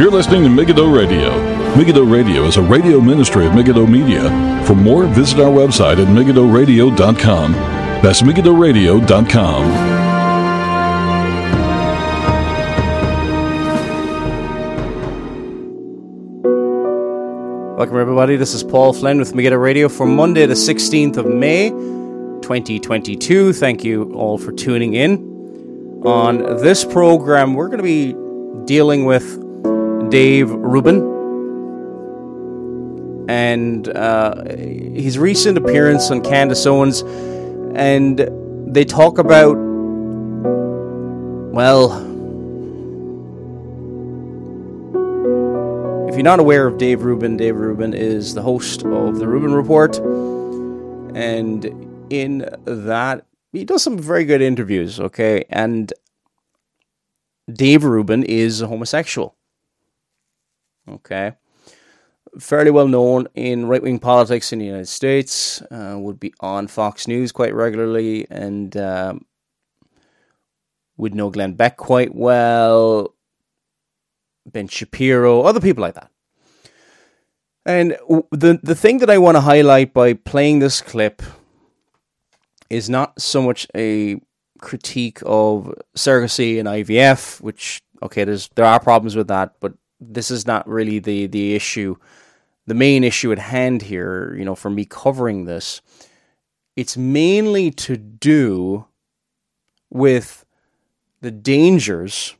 You're listening to Megiddo Radio. Megiddo Radio is a radio ministry of Megiddo Media. For more, visit our website at megiddoradio.com. That's megiddoradio.com. Welcome, everybody. This is Paul Flynn with Megiddo Radio for Monday, the 16th of May, 2022. Thank you all for tuning in. On this program, we're going to be dealing with Dave Rubin and uh, his recent appearance on Candace Owens. And they talk about, well, If you're not aware of Dave Rubin, Dave Rubin is the host of the Rubin Report, and in that he does some very good interviews. Okay, and Dave Rubin is a homosexual. Okay, fairly well known in right wing politics in the United States. Uh, would be on Fox News quite regularly, and um, would know Glenn Beck quite well Ben Shapiro, other people like that. And the the thing that I want to highlight by playing this clip is not so much a critique of surrogacy and IVF, which okay, there's there are problems with that, but this is not really the the issue, the main issue at hand here. You know, for me covering this, it's mainly to do with the dangers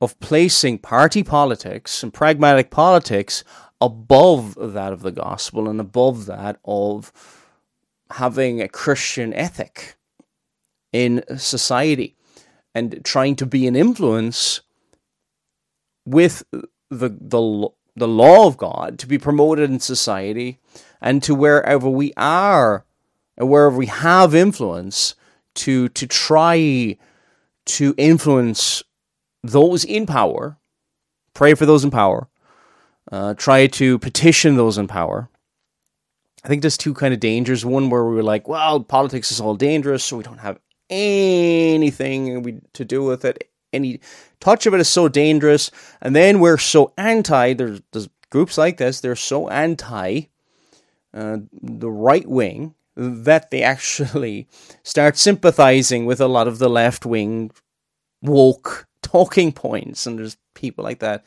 of placing party politics and pragmatic politics above that of the gospel and above that of having a Christian ethic in society and trying to be an influence with the the the law of God to be promoted in society and to wherever we are and wherever we have influence to to try to influence those in power, pray for those in power, uh, try to petition those in power. I think there's two kind of dangers. One where we were like, well, politics is all dangerous, so we don't have anything to do with it. Any touch of it is so dangerous. And then we're so anti, there's, there's groups like this, they're so anti uh, the right wing that they actually start sympathizing with a lot of the left wing woke talking points, and there's people like that.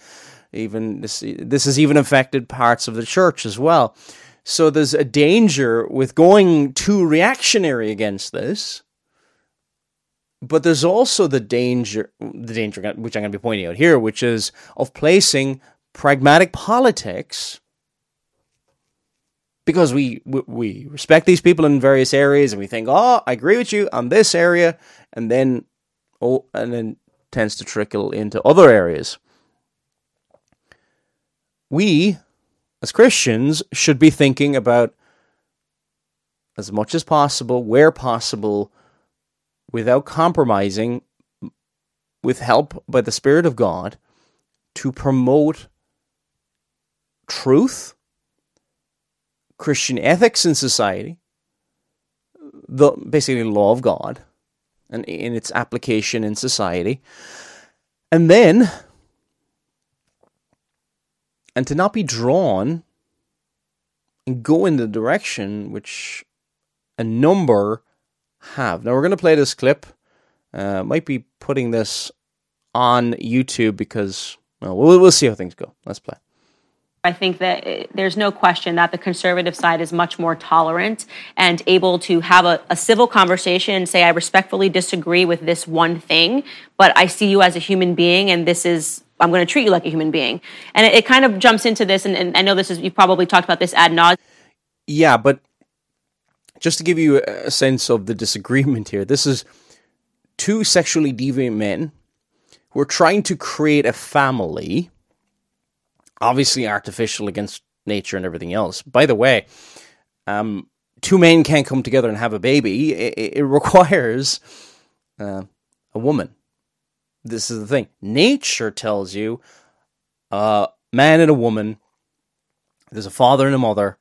Even this, this has even affected parts of the church as well. So there's a danger with going too reactionary against this. But there's also the danger, the danger which I'm going to be pointing out here, which is of placing pragmatic politics because we we respect these people in various areas and we think, oh, I agree with you on this area, and then oh, and then tends to trickle into other areas. We, as Christians, should be thinking about as much as possible, where possible, without compromising, with help by the Spirit of God, to promote truth, Christian ethics in society, the basically law of God, and in its application in society. And then, and to not be drawn and go in the direction which a number have. Now, we're going to play this clip. Uh, might be putting this on YouTube because well, we'll, we'll see how things go. Let's play. I think that eh, there's no question that the conservative side is much more tolerant and able to have a, a, civil conversation and say, I respectfully disagree with this one thing, but I see you as a human being and this is, I'm going to treat you like a human being. And it, it kind of jumps into this, and, and, I know this is, you've probably talked about this ad nauseum. Yeah, but just to give you a sense of the disagreement here, this is two sexually deviant men who are trying to create a family obviously artificial against nature and everything else. By the way, um, two men can't come together and have a baby. It, it requires uh, a woman. This is the thing. Nature tells you a uh, man and a woman, there's a father and a mother,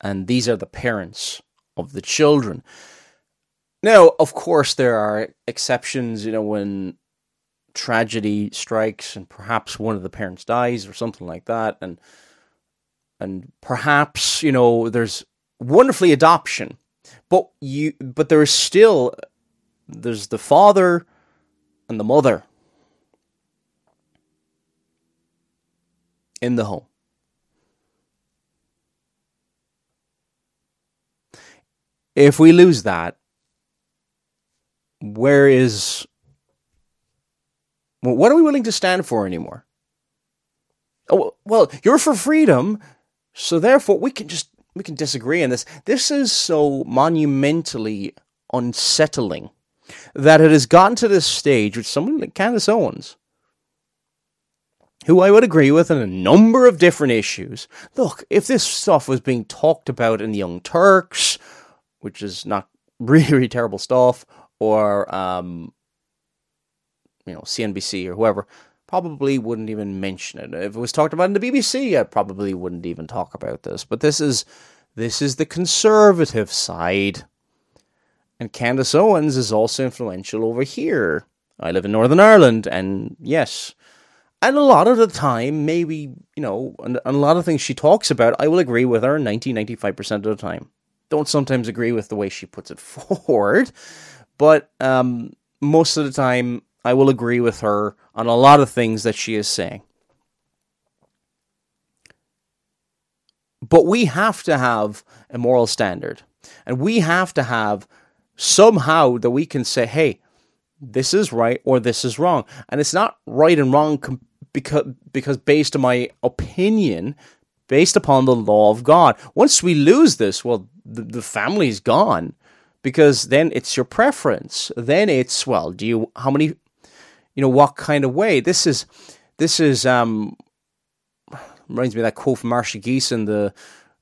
and these are the parents of the children. Now, of course, there are exceptions, you know, when tragedy strikes and perhaps one of the parents dies or something like that and and perhaps you know there's wonderfully adoption but you but there is still there's the father and the mother in the home if we lose that where is what are we willing to stand for anymore oh well you're for freedom so therefore we can just we can disagree on this. This is so monumentally unsettling that it has gotten to this stage with someone like Candace Owens, who I would agree with on a number of different issues. Look, if this stuff was being talked about in the Young Turks, which is not really, terrible stuff, or um, you know CNBC or whoever, probably wouldn't even mention it. If it was talked about in the BBC, I probably wouldn't even talk about this. But this is this is the conservative side. And Candace Owens is also influential over here. I live in Northern Ireland, and yes, and a lot of the time, maybe, you know, and, and a lot of things she talks about, I will agree with her 90 95% of the time. Don't sometimes agree with the way she puts it forward, but um, most of the time, I will agree with her on a lot of things that she is saying. But we have to have a moral standard. And we have to have somehow that we can say, hey, this is right or this is wrong. And it's not right and wrong com- because, because based on my opinion, based upon the law of God. Once we lose this, well, the, the family's gone because then it's your preference. Then it's, well, do you, how many you know what kind of way. This is this is um reminds me of that quote from Masha Gessen, the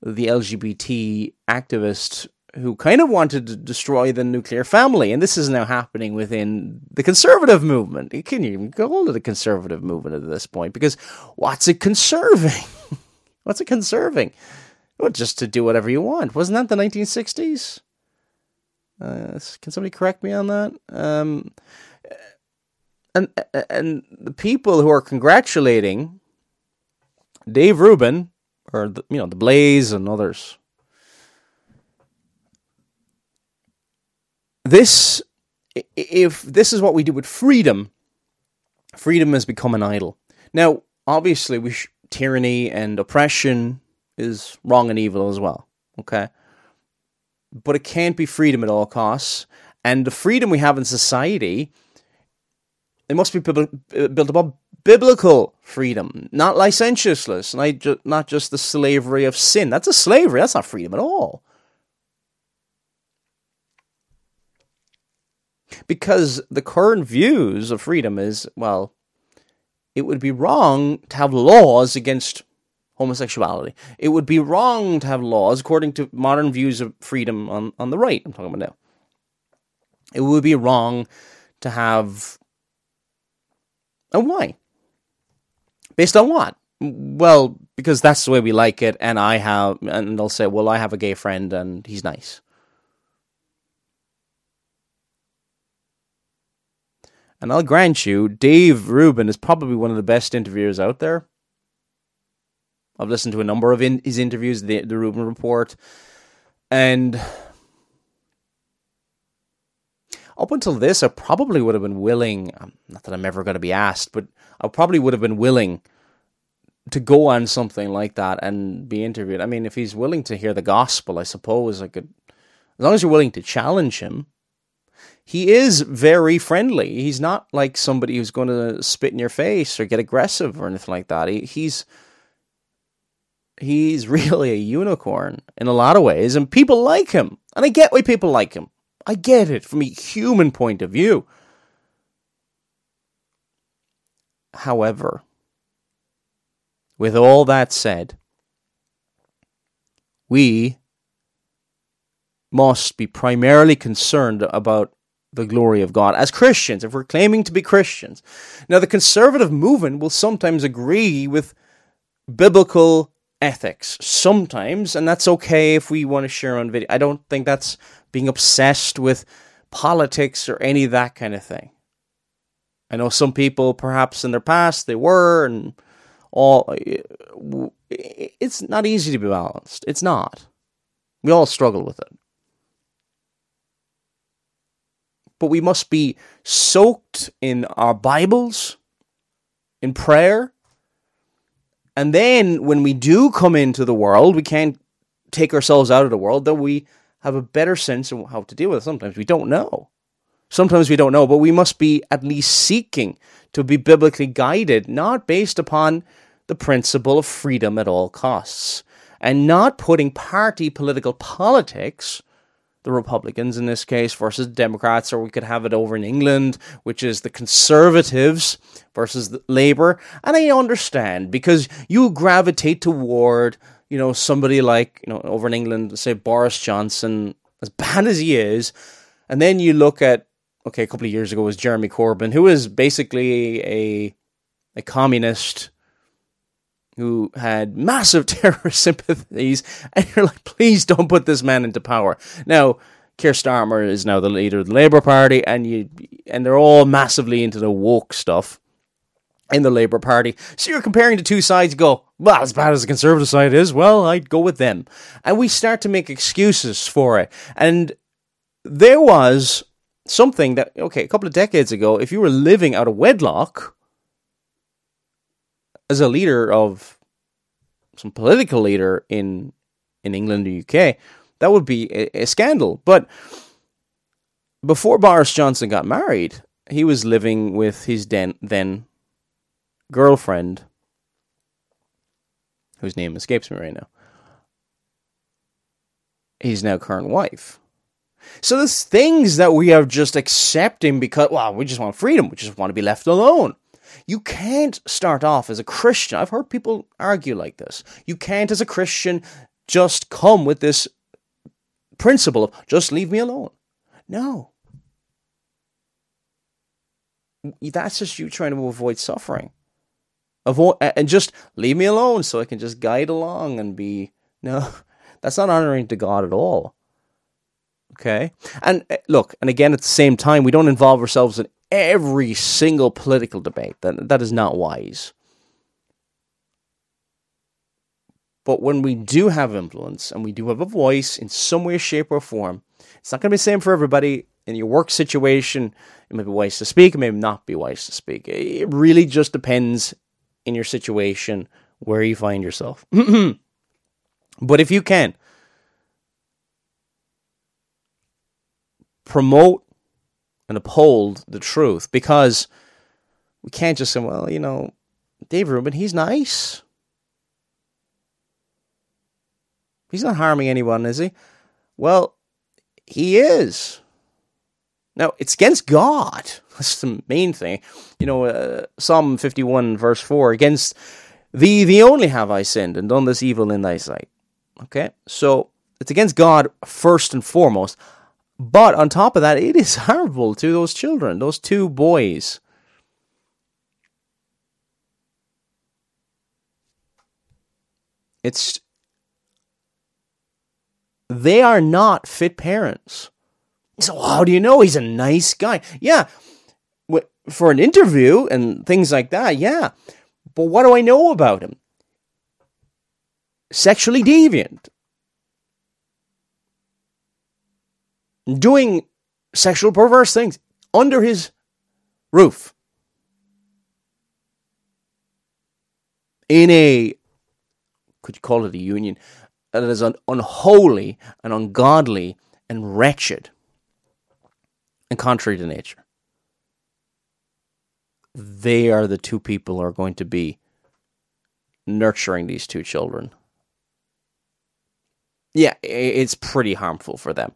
the LGBT activist who kind of wanted to destroy the nuclear family, and this is now happening within the conservative movement. You can't even call it a conservative movement at this point because what's it conserving? what's it conserving? Well, just to do whatever you want. Wasn't that the 1960s? Uh, can somebody correct me on that? Um, and and the people who are congratulating Dave Rubin or the, you know the Blaze and others. This, if this is what we do with freedom, freedom has become an idol. Now, obviously, we sh- tyranny and oppression is wrong and evil as well. Okay, but it can't be freedom at all costs. And the freedom we have in society it must be built upon biblical freedom, not licentiousness, not just the slavery of sin. That's a slavery. That's not freedom at all. Because the current views of freedom is, well, it would be wrong to have laws against homosexuality. It would be wrong to have laws according to modern views of freedom on, on the right. I'm talking about now. It would be wrong to have and why? Based on what? Well, because that's the way we like it, and I have, and they'll say, well, I have a gay friend and he's nice. And I'll grant you, Dave Rubin is probably one of the best interviewers out there. I've listened to a number of in, his interviews, the, the Rubin Report, and up until this, I probably would have been willing, um, not that I'm ever going to be asked, but I probably would have been willing to go on something like that and be interviewed. I mean, if he's willing to hear the gospel, I suppose I could, as long as you're willing to challenge him. He is very friendly. He's not like somebody who's going to spit in your face or get aggressive or anything like that. He, he's he's really a unicorn in a lot of ways, and people like him. And I get why people like him. I get it from a human point of view. However, with all that said, we must be primarily concerned about the glory of God as Christians, if we're claiming to be Christians. Now, the conservative movement will sometimes agree with biblical ethics, sometimes, and that's okay if we want to share on video. I don't think that's being obsessed with politics or any of that kind of thing. I know some people, perhaps in their past, they were, and all. Uh, it's not easy to be balanced. It's not. We all struggle with it. But we must be soaked in our Bibles, in prayer. And then when we do come into the world, we can't take ourselves out of the world, that we have a better sense of how to deal with it. Sometimes we don't know. Sometimes we don't know, but we must be at least seeking to be biblically guided, not based upon the principle of freedom at all costs, and not putting party political politics, the Republicans in this case versus Democrats, or we could have it over in England, which is the Conservatives versus Labour. And I understand because you gravitate toward, you know, somebody like, you know, over in England, say Boris Johnson, as bad as he is, and then you look at okay, a couple of years ago was Jeremy Corbyn, who is basically a a communist who had massive terrorist sympathies, and you're like, please don't put this man into power. Now, Keir Starmer is now the leader of the Labour Party, and you and they're all massively into the woke stuff in the Labour Party. So you're comparing the two sides, go, well, as bad as the Conservative side is, well, I'd go with them. And we start to make excuses for it. And there was something that, okay, a couple of decades ago, if you were living out of wedlock as a leader of some political leader in in England or UK, that would be a, a scandal. But before Boris Johnson got married, he was living with his then, then girlfriend, whose name escapes me right now. His now current wife. So there's things that we are just accepting because, well, we just want freedom. We just want to be left alone. You can't start off as a Christian. I've heard people argue like this. You can't, as a Christian, just come with this principle of just leave me alone. No. That's just you trying to avoid suffering. Avoid and just leave me alone so I can just guide along and be no. That's not honoring to God at all. Okay. And uh, look, and again, at the same time, we don't involve ourselves in every single political debate. That, that is not wise. But when we do have influence and we do have a voice in some way, shape, or form, it's not going to be the same for everybody. In your work situation, it may be wise to speak, it may not be wise to speak. It really just depends in your situation where you find yourself. but if you can, promote and uphold the truth because we can't just say, well, you know, Dave Rubin, he's nice. He's not harming anyone, is he? Well, he is. Now, it's against God. That's the main thing. You know, uh, Psalm 51, verse 4 against thee, the only have I sinned and done this evil in thy sight. Okay? So, it's against God first and foremost. But on top of that, it is harmful to those children, those two boys. It's they are not fit parents. So how do you know he's a nice guy? Yeah, for an interview and things like that. Yeah, but what do I know about him? Sexually deviant, doing sexual perverse things under his roof. In a, could you call it a union, that is un- unholy and ungodly and wretched and contrary to nature. They are the two people who are going to be nurturing these two children. Yeah, it's pretty harmful for them.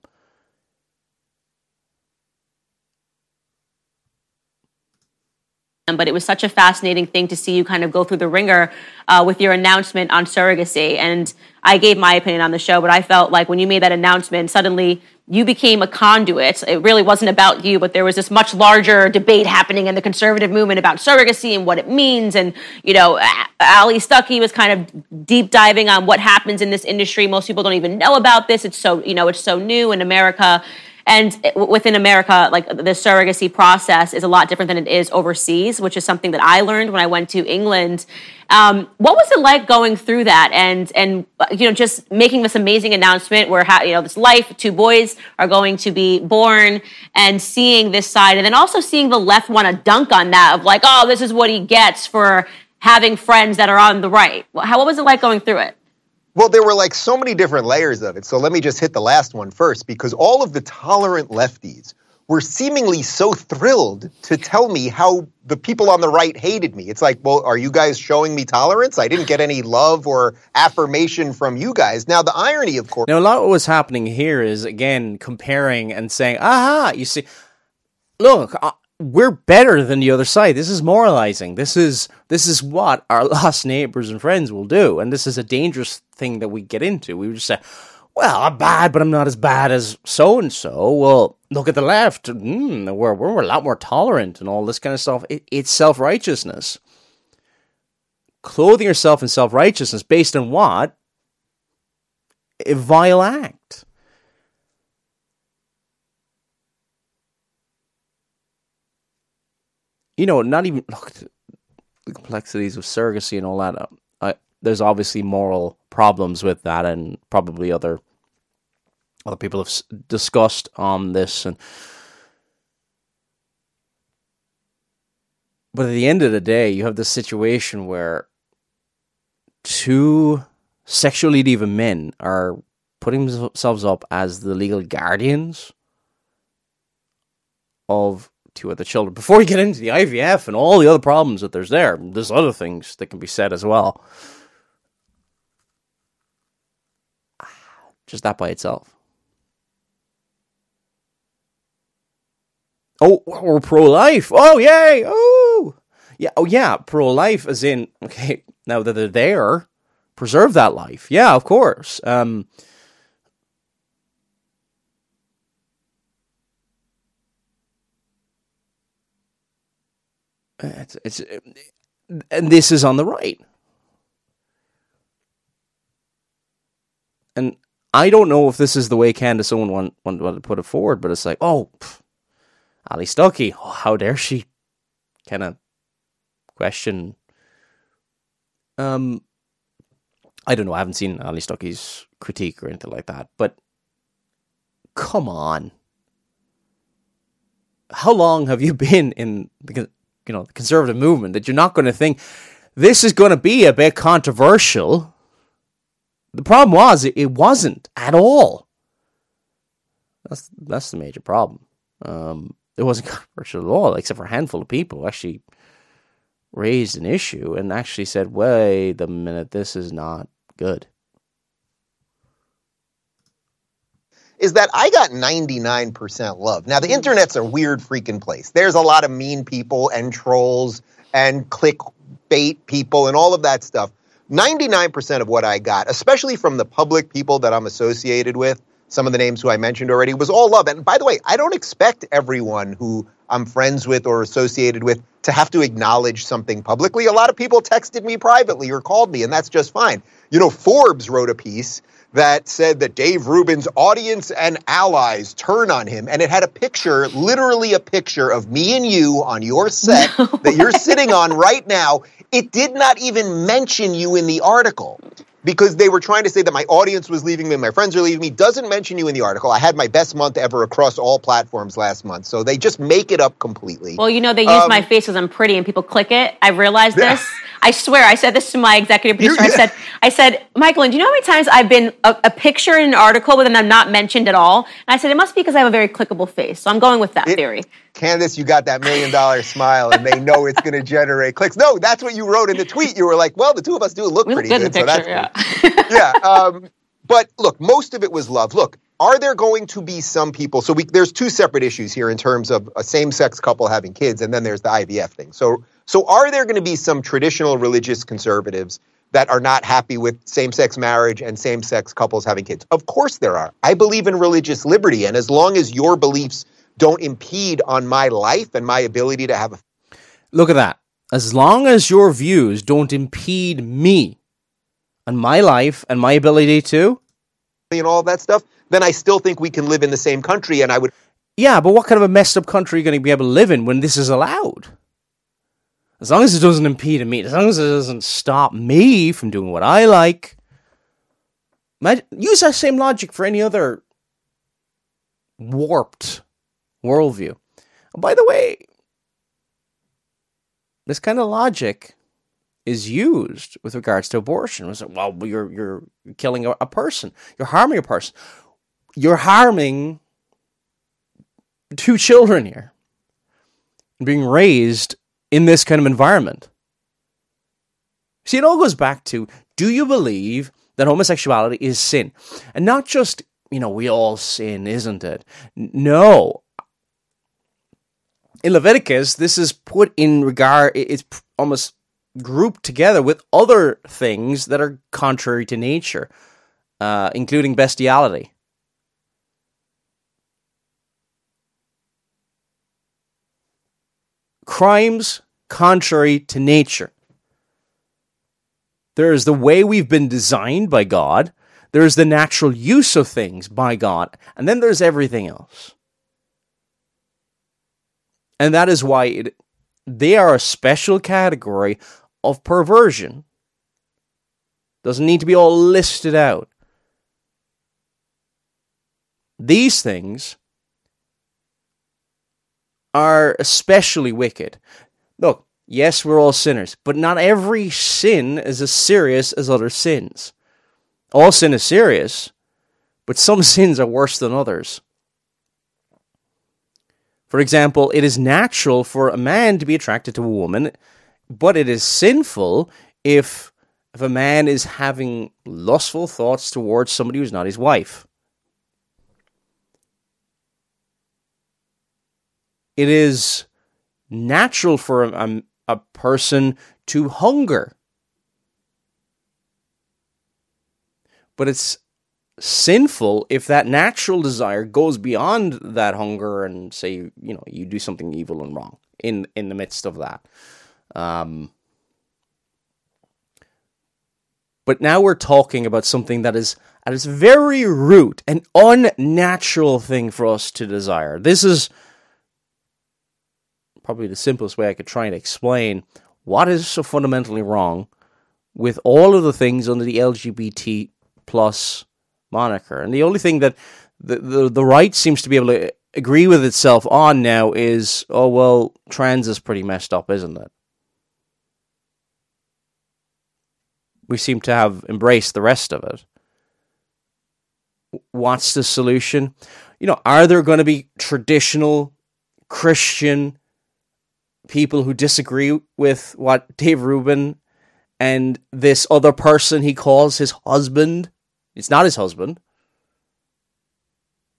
But it was such a fascinating thing to see you kind of go through the wringer uh, with your announcement on surrogacy. And I gave my opinion on the show, but I felt like when you made that announcement, suddenly you became a conduit. It really wasn't about you, but there was this much larger debate happening in the conservative movement about surrogacy and what it means. And, you know, Allie Stuckey was kind of deep diving on what happens in this industry. Most people don't even know about this. It's so, you know, it's so new in America. And within America, like the surrogacy process is a lot different than it is overseas, which is something that I learned when I went to England. Um, what was it like going through that and and you know just making this amazing announcement where you know this life, two boys are going to be born, and seeing this side, and then also seeing the left want to dunk on that of like, oh, this is what he gets for having friends that are on the right. How what was it like going through it? Well, there were like so many different layers of it. So let me just hit the last one first because all of the tolerant lefties were seemingly so thrilled to tell me how the people on the right hated me. It's like, well, are you guys showing me tolerance? I didn't get any love or affirmation from you guys. Now, the irony, of course. Now, a lot of what was happening here is, again, comparing and saying, aha, you see, look, uh, we're better than the other side. This is moralizing. This is this is what our lost neighbors and friends will do, and this is a dangerous thing that we get into. We would just say, "Well, I'm bad, but I'm not as bad as so and so." Well, look at the left. Mm, we're we're a lot more tolerant and all this kind of stuff. It, it's self righteousness, clothing yourself in self righteousness based on what a vile act. you know, not even look at the complexities of surrogacy and all that. Uh, I, there's obviously moral problems with that, and probably other other people have discussed on this. And but at the end of the day, you have this situation where two sexually deviant men are putting themselves up as the legal guardians of two other children before you get into the IVF and all the other problems that there's there. There's other things that can be said as well. Just that by itself. Oh, we're pro life. Oh, yay. Oh, yeah. Oh, yeah. Pro life, as in, okay, now that they're there, preserve that life. Yeah, of course. Um, It's, it's and this is on the right. And I don't know if this is the way Candace Owen want, wanted to put it forward, but it's like, oh, pff, Allie Stuckey, oh, how dare she kind of question. Um, I don't know. I haven't seen Allie Stuckey's critique or anything like that, but come on. How long have you been in the you know the conservative movement that you're not going to think this is going to be a bit controversial. The problem was it, wasn't at all. That's that's the major problem. Um, it wasn't controversial at all, except for a handful of people who actually raised an issue and actually said, "Wait a minute, this is not good." is that I got 99% love. Now, the mm. internet's a weird freaking place. There's a lot of mean people and trolls and clickbait people and all of that stuff. 99% of what I got, especially from the public people that I'm associated with, some of the names who I mentioned already, was all love. And by the way, I don't expect everyone who I'm friends with or associated with to have to acknowledge something publicly. A lot of people texted me privately or called me, and that's just fine. You know, Forbes wrote a piece that said that Dave Rubin's audience and allies turn on him. And it had a picture, literally a picture of me and you on your set no that you're sitting on right now. It did not even mention you in the article because they were trying to say that my audience was leaving me, my friends are leaving me. Doesn't mention you in the article. I had my best month ever across all platforms last month. So they just make it up completely. Well, you know, they use um, my face because I'm pretty and people click it. I realized this. I swear, I said this to my executive producer. I said, I said, Michael, and do you know how many times I've been a, a, picture in an article but then I'm not mentioned at all? And I said, it must be because I have a very clickable face. So I'm going with that it, theory. Candace, you got that million dollar smile, and they know it's going to generate clicks. No, that's what you wrote in the tweet. You were like, well, the two of us do look we pretty look good. good picture, so that's yeah. yeah. Um, but look, most of it was love. Look, are there going to be some people? So we, there's two separate issues here in terms of a same-sex couple having kids, and then there's the IVF thing. So so, are there going to be some traditional religious conservatives that are not happy with same sex marriage and same sex couples having kids? Of course, there are. I believe in religious liberty. And as long as your beliefs don't impede on my life and my ability to have a. Look at that. As long as your views don't impede me and my life and my ability to, and all that stuff, then I still think we can live in the same country. And I would. Yeah, but what kind of a messed up country are you going to be able to live in when this is allowed? As long as it doesn't impede me, as long as it doesn't stop me from doing what I like. Use that same logic for any other warped worldview. By the way, this kind of logic is used with regards to abortion. Was well, you're you're killing a person, you're harming a person, you're harming two children here, being raised in this kind of environment. See, it all goes back to: Do you believe that homosexuality is sin, and not just you know we all sin, isn't it? No. In Leviticus, this is put in regard. It's almost grouped together with other things that are contrary to nature, uh, including bestiality. Crimes contrary to nature. There is the way we've been designed by God, there is the natural use of things by God, and then there's everything else. And that is why it, they are a special category of perversion. Doesn't need to be all listed out. These things are especially wicked. Look, yes, we're all sinners, but not every sin is as serious as other sins. All sin is serious, but some sins are worse than others. For example, it is natural for a man to be attracted to a woman but it is sinful if if a man is having lustful thoughts towards somebody who's not his wife. It is natural for a, a person to hunger. But it's sinful if that natural desire goes beyond that hunger and say you know you do something evil and wrong in in the midst of that um, but now we're talking about something that is at its very root an unnatural thing for us to desire. This is probably the simplest way I could try and explain what is so fundamentally wrong with all of the things under the LGBT plus moniker. And the only thing that the, the, the right seems to be able to agree with itself on now is, oh, well, trans is pretty messed up, isn't it? we seem to have embraced the rest of it. What's the solution? You know, are there going to be traditional Christian people who disagree with what Dave Rubin and this other person he calls his husband? It's not his husband.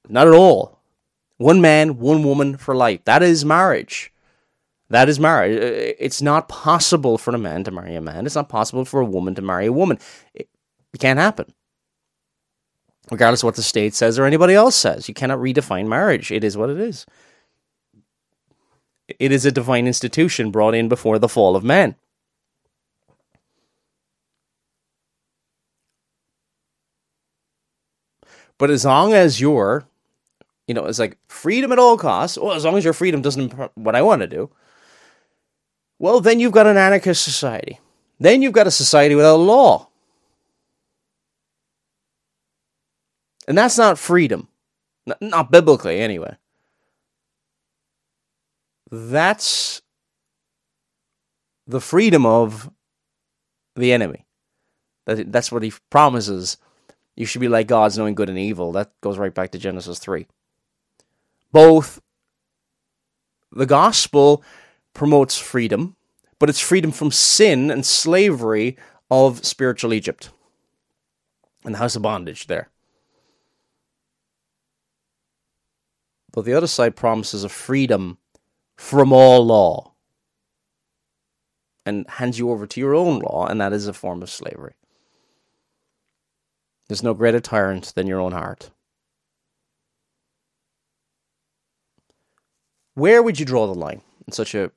Not at all. One man, one woman for life. That is marriage. That is marriage. Uh, it's not possible for a man to marry a man. It's not possible for a woman to marry a woman. It, it can't happen. Regardless of what the state says or anybody else says, you cannot redefine marriage. It is what it is. It is a divine institution brought in before the fall of man. But as long as you're, you know, it's like freedom at all costs. Well, as long as your freedom doesn't what I want to do, well, then you've got an anarchist society. Then you've got a society without law. And that's not freedom. Not biblically, anyway. That's the freedom of the enemy. That, that's what he promises. You should be like gods, knowing good and evil. That goes right back to Genesis 3. Both the gospel promotes freedom, but it's freedom from sin and slavery of spiritual Egypt and the house of bondage there. But the other side promises a freedom from all law and hands you over to your own law, and that is a form of slavery. There's no greater tyrant than your own heart. Where would you draw the line in such a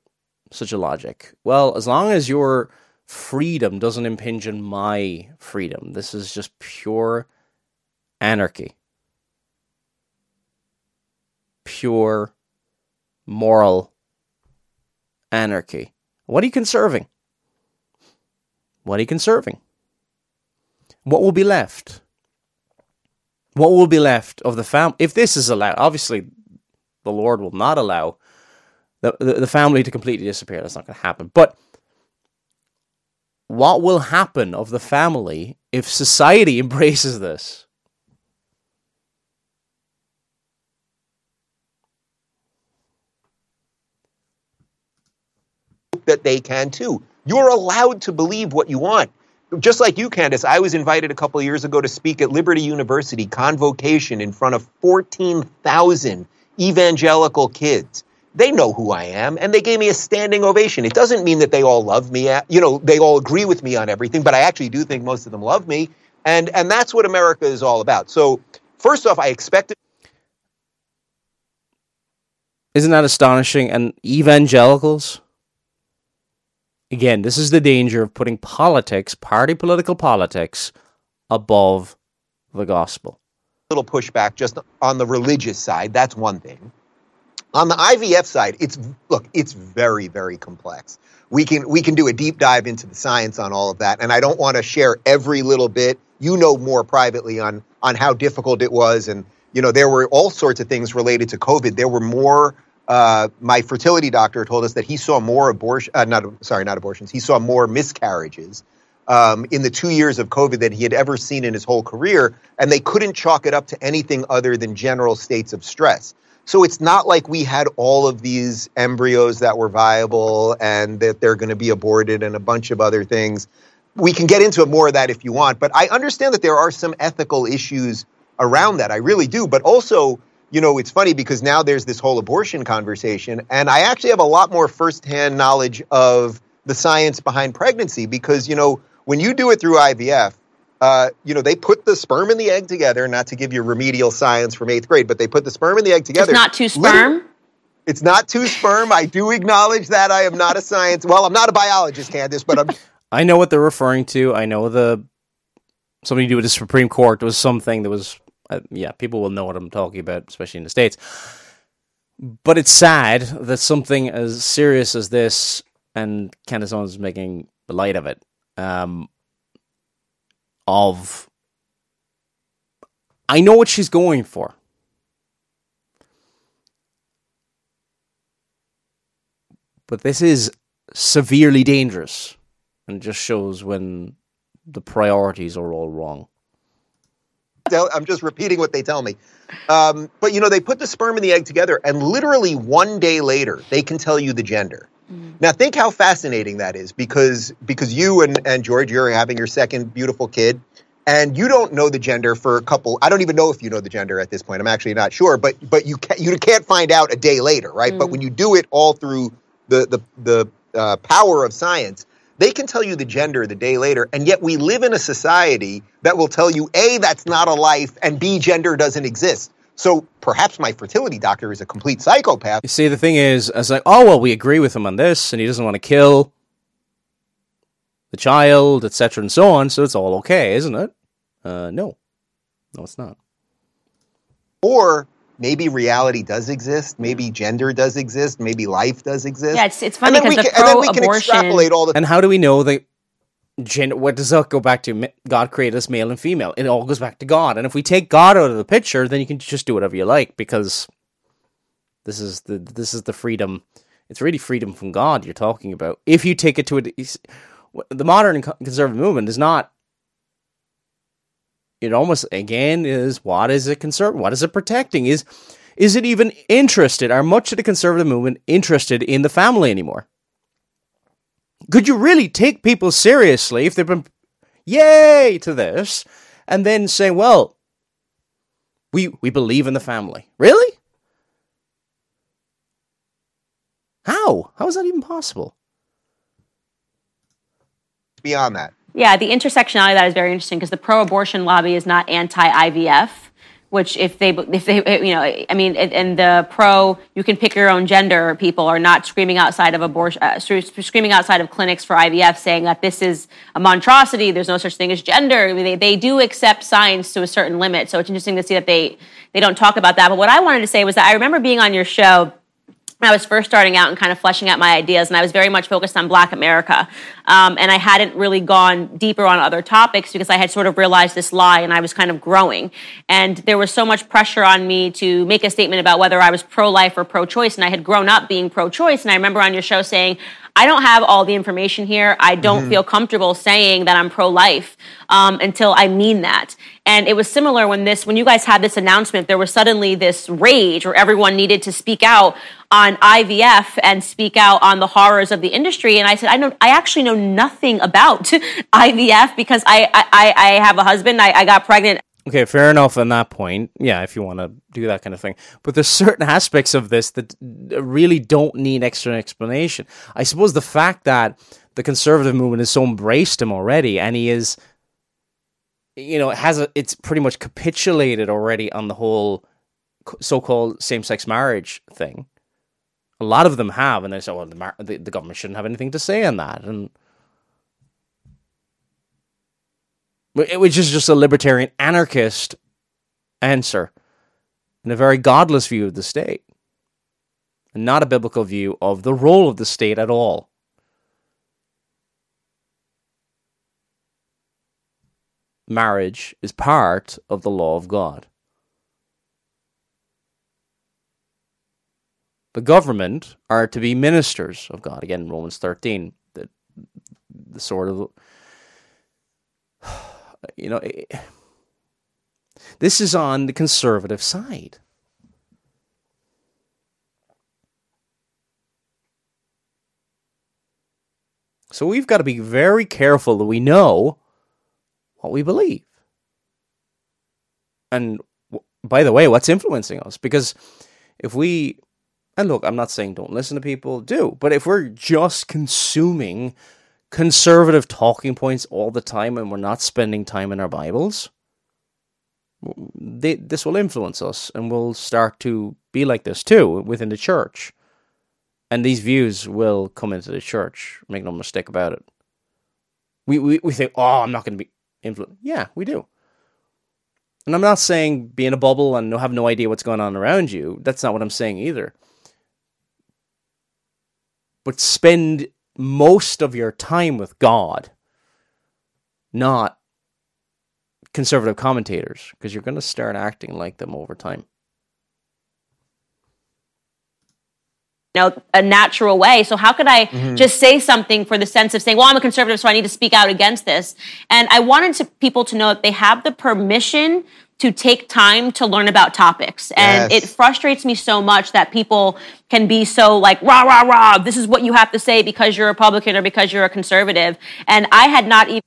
such a logic? Well, as long as your freedom doesn't impinge on my freedom, this is just pure anarchy. Pure moral anarchy. What are you conserving? What are you conserving? What will be left? What will be left of the family? If this is allowed, obviously the Lord will not allow the, the, the family to completely disappear. That's not going to happen. But what will happen of the family if society embraces this? That they can too. You're allowed to believe what you want. Just like you, Candace, I was invited a couple of years ago to speak at Liberty University, convocation in front of 14,000 evangelical kids. They know who I am, and they gave me a standing ovation. It doesn't mean that they all love me, uh, you know, they all agree with me on everything, but I actually do think most of them love me, and and that's what America is all about. So, first off, I expected. Isn't that astonishing? And evangelicals again, this is the danger of putting politics, party political politics, above the gospel. Little pushback just on the religious side. That's one thing. On the IVF side, it's look, it's very, very complex. We can we can do a deep dive into the science on all of that, and I don't want to share every little bit. You know more privately on on how difficult it was, and you know there were all sorts of things related to COVID. There were more uh, my fertility doctor told us that he saw more abortion, uh, not sorry, not abortions. He saw more miscarriages um, in the two years of COVID that he had ever seen in his whole career, and they couldn't chalk it up to anything other than general states of stress. So it's not like we had all of these embryos that were viable and that they're going to be aborted and a bunch of other things. We can get into more of that if you want, but I understand that there are some ethical issues around that. I really do, but also you know, it's funny because now there's this whole abortion conversation, and I actually have a lot more firsthand knowledge of the science behind pregnancy because, you know, when you do it through IVF, uh, you know, they put the sperm and the egg together, not to give you remedial science from eighth grade, but they put the sperm and the egg together. It's not two sperm? It's not two sperm. I do acknowledge that I am not a science. Well, I'm not a biologist, Candace, but I'm. I know what they're referring to. I know the something to do with the Supreme Court was something that was uh, yeah, people will know what I'm talking about, especially in the States. But it's sad that something as serious as this, and Candace Owens is making light of it, um, of. I know what she's going for. But this is severely dangerous and just shows when the priorities are all wrong. I'm just repeating what they tell me. Um, but you know, they put the sperm and the egg together, and literally one day later, they can tell you the gender. Mm-hmm. Now, think how fascinating that is, because because you and and George, you're having your second beautiful kid, and you don't know the gender for a couple. I don't even know if you know the gender at this point. I'm actually not sure, but but you can, you can't find out a day later, right? Mm-hmm. But when you do it all through the the the uh, power of science, they can tell you the gender the day later, and yet we live in a society that will tell you A, that's not a life, and B, gender doesn't exist. So perhaps my fertility doctor is a complete psychopath. You see, the thing is, I was like, oh, well, we agree with him on this, and he doesn't want to kill the child, etc., and so on, so it's all okay, isn't it? Uh, no. No, it's not. Or maybe reality does exist, maybe gender does exist, maybe life does exist. Yeah, it's, it's funny because the pro and then we can extrapolate all the. And how do we know that? Gender, what does that go back to? God created us male and female. It all goes back to God. And if we take God out of the picture, then you can just do whatever you like because this is the this is the freedom. It's really freedom from God you're talking about. If you take it to a, the modern conservative movement is not it almost again is what is it concern what is it protecting? Is is it even interested are much of the conservative movement interested in the family anymore? Could you really take people seriously if they've been yay to this and then say well we we believe in the family. Really? How? How is that even possible? Beyond that yeah, the intersectionality of that is very interesting because the pro abortion lobby is not anti IVF, which if they if they you know i mean and the pro you can pick your own gender people are not screaming outside of abortion uh, screaming outside of clinics for ivf saying that this is a monstrosity there's no such thing as gender. I mean, they, they do accept science to a certain limit so it's interesting to see that they they don't talk about that. But what i wanted to say was that i remember being on your show I was first starting out and kind of fleshing out my ideas, and I was very much focused on Black America. Um, and I hadn't really gone deeper on other topics because I had sort of realized this lie and I was kind of growing. And there was so much pressure on me to make a statement about whether I was pro life or pro choice. And I had grown up being pro choice. And I remember on your show saying, I don't have all the information here. I don't mm-hmm. feel comfortable saying that I'm pro life um, until I mean that. And it was similar when this, when you guys had this announcement, there was suddenly this rage where everyone needed to speak out on IVF and speak out on the horrors of the industry. And I said, I know, I actually know nothing about IVF because I, I, I have a husband. I, I got pregnant Okay, fair enough on that point. Yeah, if you want to do that kind of thing. But there's certain aspects of this that really don't need extra explanation. I suppose the fact that the conservative movement has so embraced him already and he is you know, has a it's pretty much capitulated already on the whole so-called same-sex marriage thing. A lot of them have, and they say, "Well, the, the, the government shouldn't have anything to say on that." And which is just a libertarian anarchist answer and a very godless view of the state, and not a biblical view of the role of the state at all. Marriage is part of the law of God. The government are to be ministers of God. Again, Romans 13, the, the sort of you know, it, this is on the conservative side. So we've got to be very careful that we know what we believe. And by the way, what's influencing us? Because if we, and look, I'm not saying don't listen to people, do, but if we're just consuming conservative talking points all the time and we're not spending time in our Bibles, they, this will influence us and we'll start to be like this too within the church. And these views will come into the church. Make no mistake about it. We, we, we think, oh, I'm not going to be influenced. Yeah, we do. And I'm not saying be in a bubble and have no idea what's going on around you. That's not what I'm saying either. But spend most of your time with God, not conservative commentators, because you're going to start acting like them over time. know a natural way so how could i mm-hmm. just say something for the sense of saying well i'm a conservative so i need to speak out against this and i wanted to, people to know that they have the permission to take time to learn about topics. And yes. it frustrates me so much that people can be so like, rah, rah, rah, this is what you have to say because you're a Republican or because you're a conservative. And I had not even.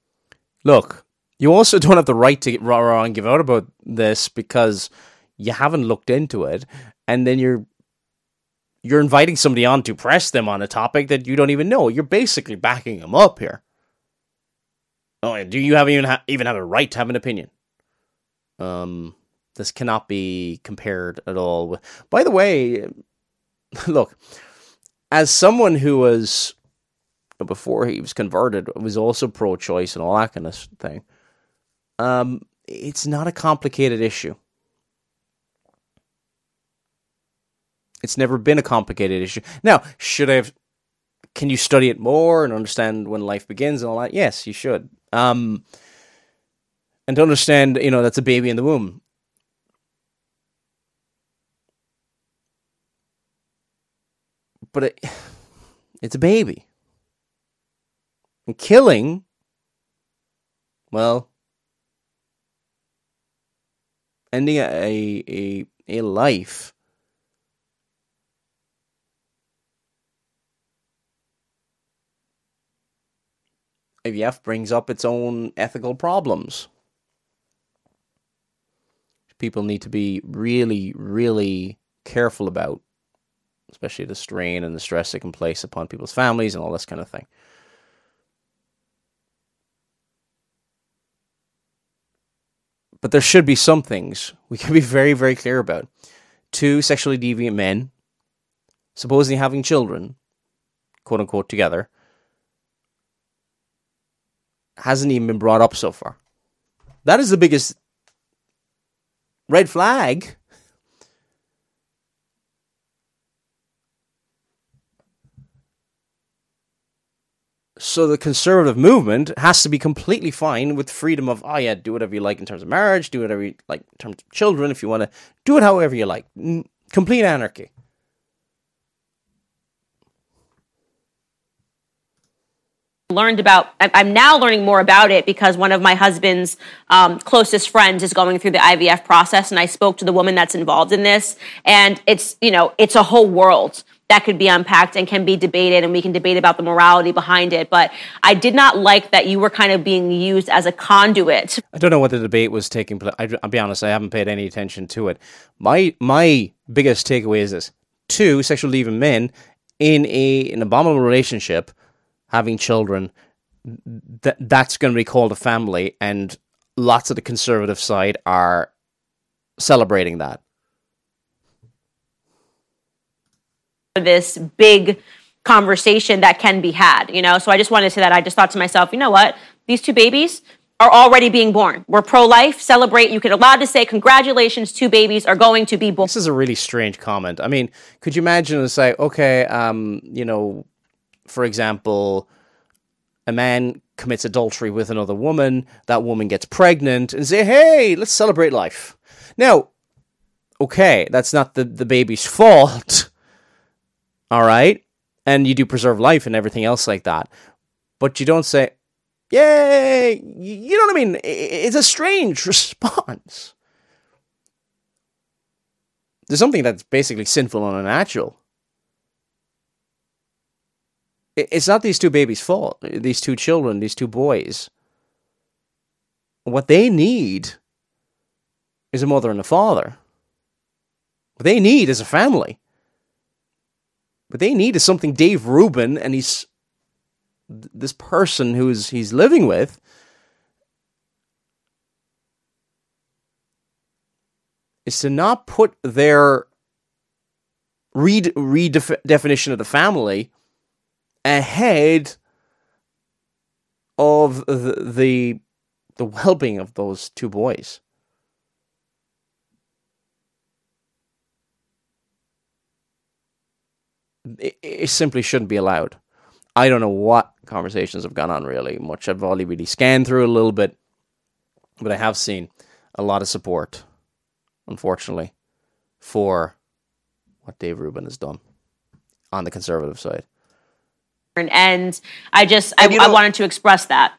Look, you also don't have the right to get rah, rah, and give out about this because you haven't looked into it. And then you're. You're inviting somebody on to press them on a topic that you don't even know. You're basically backing them up here. Oh, do you have even ha- even have a right to have an opinion? Um, this cannot be compared at all. With, by the way, look, as someone who was before he was converted was also pro-choice and all that kind of thing. Um, it's not a complicated issue. It's never been a complicated issue. Now, should I have? Can you study it more and understand when life begins and all that? Yes, you should. Um, and to understand, you know, that's a baby in the womb. But it, it's a baby. And killing, well, ending a, a, a life IVF brings up its own ethical problems people need to be really, really careful about, especially the strain and the stress it can place upon people's families and all this kind of thing. but there should be some things we can be very, very clear about. Two sexually deviant men, supposedly having children, quote unquote, together, hasn't even been brought up so far. That is the biggest red flag. So the conservative movement has to be completely fine with freedom of, oh yeah, do whatever you like in terms of marriage, do whatever you like in terms of children, if you want to do it however you like. Complete anarchy. Learned about i'm now learning more about it because one of my husband's um, closest friends is going through the ivf process and i spoke to the woman that's involved in this and it's you know it's a whole world that could be unpacked and can be debated and we can debate about the morality behind it but i did not like that you were kind of being used as a conduit. I don't know what the debate was taking place i'll be honest i haven't paid any attention to it. My my biggest takeaway is this. Two sexual deviant men in a an abominable relationship having children, that that's going to be called a family, and lots of the conservative side are celebrating that. This big conversation that can be had, you know. So I just wanted to say that. I just thought to myself, you know what? These two babies are already being born. We're pro life, celebrate. You can allowed to say, congratulations, two babies are going to be born. This is a really strange comment. I mean, could you imagine and say, okay, um, you know, for example, a man commits adultery with another woman, that woman gets pregnant, and say, hey, let's celebrate life. Now, okay, that's not the, the baby's fault. All right? And you do preserve life and everything else like that. But you don't say, yay! You know what I mean? It's a strange response. There's something that's basically sinful and unnatural it's not these two babies' fault, these two children, these two boys. What they need is a mother and a father. What they need is a family. What they need is something Dave Rubin and he's this person who's he's living with is to not put their redefinition of the family ahead of the the, the well-being of those two boys. It, it simply shouldn't be allowed. I don't know what conversations have gone on really much. I've only really scanned through a little bit, but I have seen a lot of support, unfortunately, for what Dave Rubin has done on the conservative side and I just I, know, I, wanted to express that.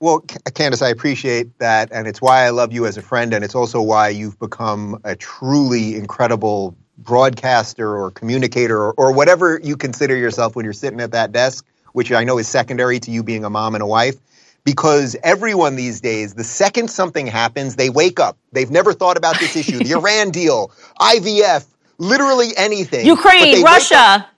Well, Candace, I appreciate that, and it's why I love you as a friend, and it's also why you've become a truly incredible broadcaster or communicator or, or whatever you consider yourself when you're sitting at that desk, which I know is secondary to you being a mom and a wife. Because everyone these days, the second something happens, they wake up. They've never thought about this issue. The Iran deal, IVF, literally anything. Ukraine, Russia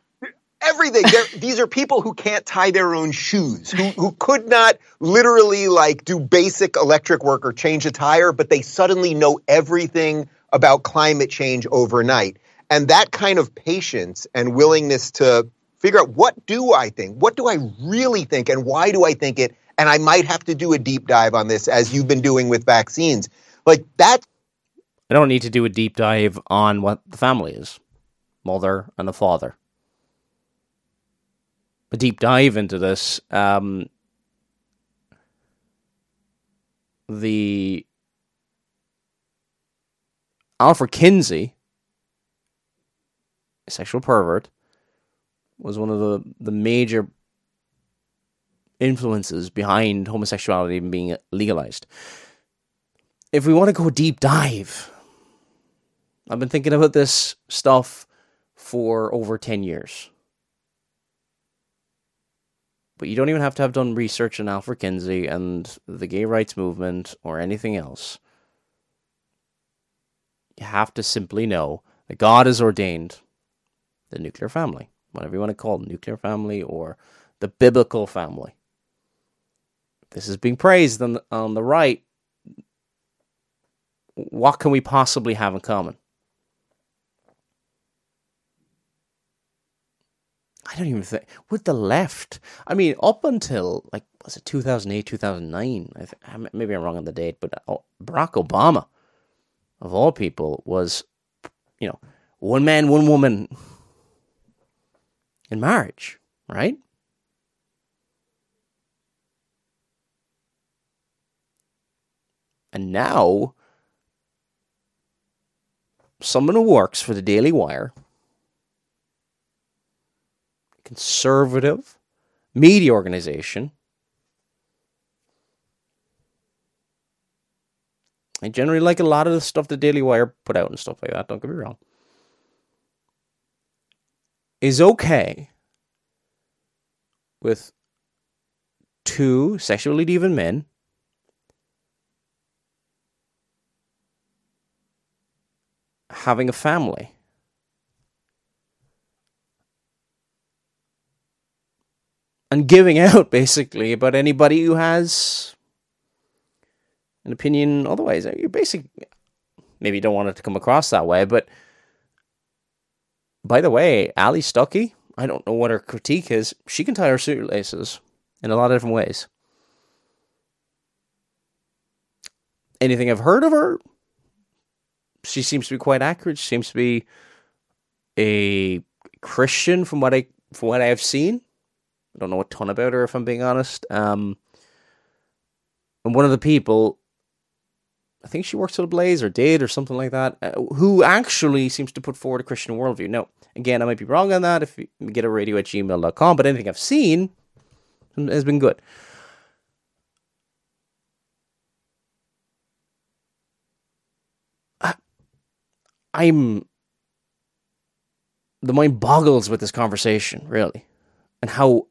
everything. these are people who can't tie their own shoes, who, who could not literally like do basic electric work or change a tire, but they suddenly know everything about climate change overnight. And that kind of patience and willingness to figure out what do I think? What do I really think? And why do I think it? And I might have to do a deep dive on this as you've been doing with vaccines. Like that. I don't need to do a deep dive on what the family is mother and the father a deep dive into this, um, the Alfred Kinsey, sexual pervert, was one of the, the major influences behind homosexuality being legalized. If we want to go deep dive, I've been thinking about this stuff for over 10 years. But you don't even have to have done research on Alfred Kinsey and the gay rights movement or anything else. You have to simply know that God has ordained the nuclear family, whatever you want to call it, nuclear family or the biblical family. This is being praised on the, on the right. what can we possibly have in common? I don't even think with the left. I mean, up until like was it 2008, 2009? I th- maybe I'm wrong on the date, but uh, Barack Obama, of all people, was you know one man, one woman in marriage, right? And now, someone who works for the Daily Wire conservative media organization. I generally like a lot of the stuff the Daily Wire put out and stuff like that, don't get me wrong. Is okay with two sexually deviant men having a family. And giving out basically about anybody who has an opinion otherwise. Uh, you basically maybe you don't want it to come across that way, but by the way, Allie Stuckey, I don't know what her critique is. She can tie her shoelaces in a lot of different ways. Anything I've heard of her, she seems to be quite accurate. She seems to be a Christian from what I from what I have seen. I don't know a ton about her, if I'm being honest. Um, and one of the people, I think she works for the Blaze or did or something like that, uh, who actually seems to put forward a Christian worldview. Now, again, I might be wrong on that if you get a radio at gmail.com, but anything I've seen has been good. I'm the mind boggles with this conversation, really, and how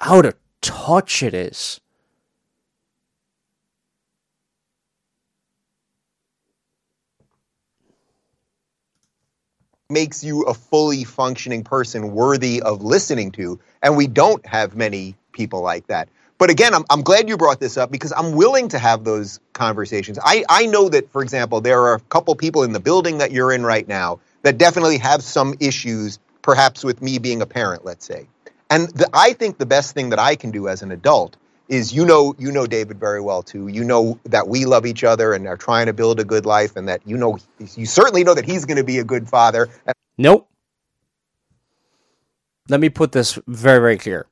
out of touch it is. Makes you a fully functioning person worthy of listening to. And we don't have many people like that. But again, I'm, I'm glad you brought this up because I'm willing to have those conversations. I, I know that, for example, there are a couple people in the building that you're in right now that definitely have some issues, perhaps with me being a parent, let's say. And the, I think the best thing that I can do as an adult is you know you know David very well too. You know that we love each other and are trying to build a good life, and that you know you certainly know that he's going to be a good father. Nope. Let me put this very very clear.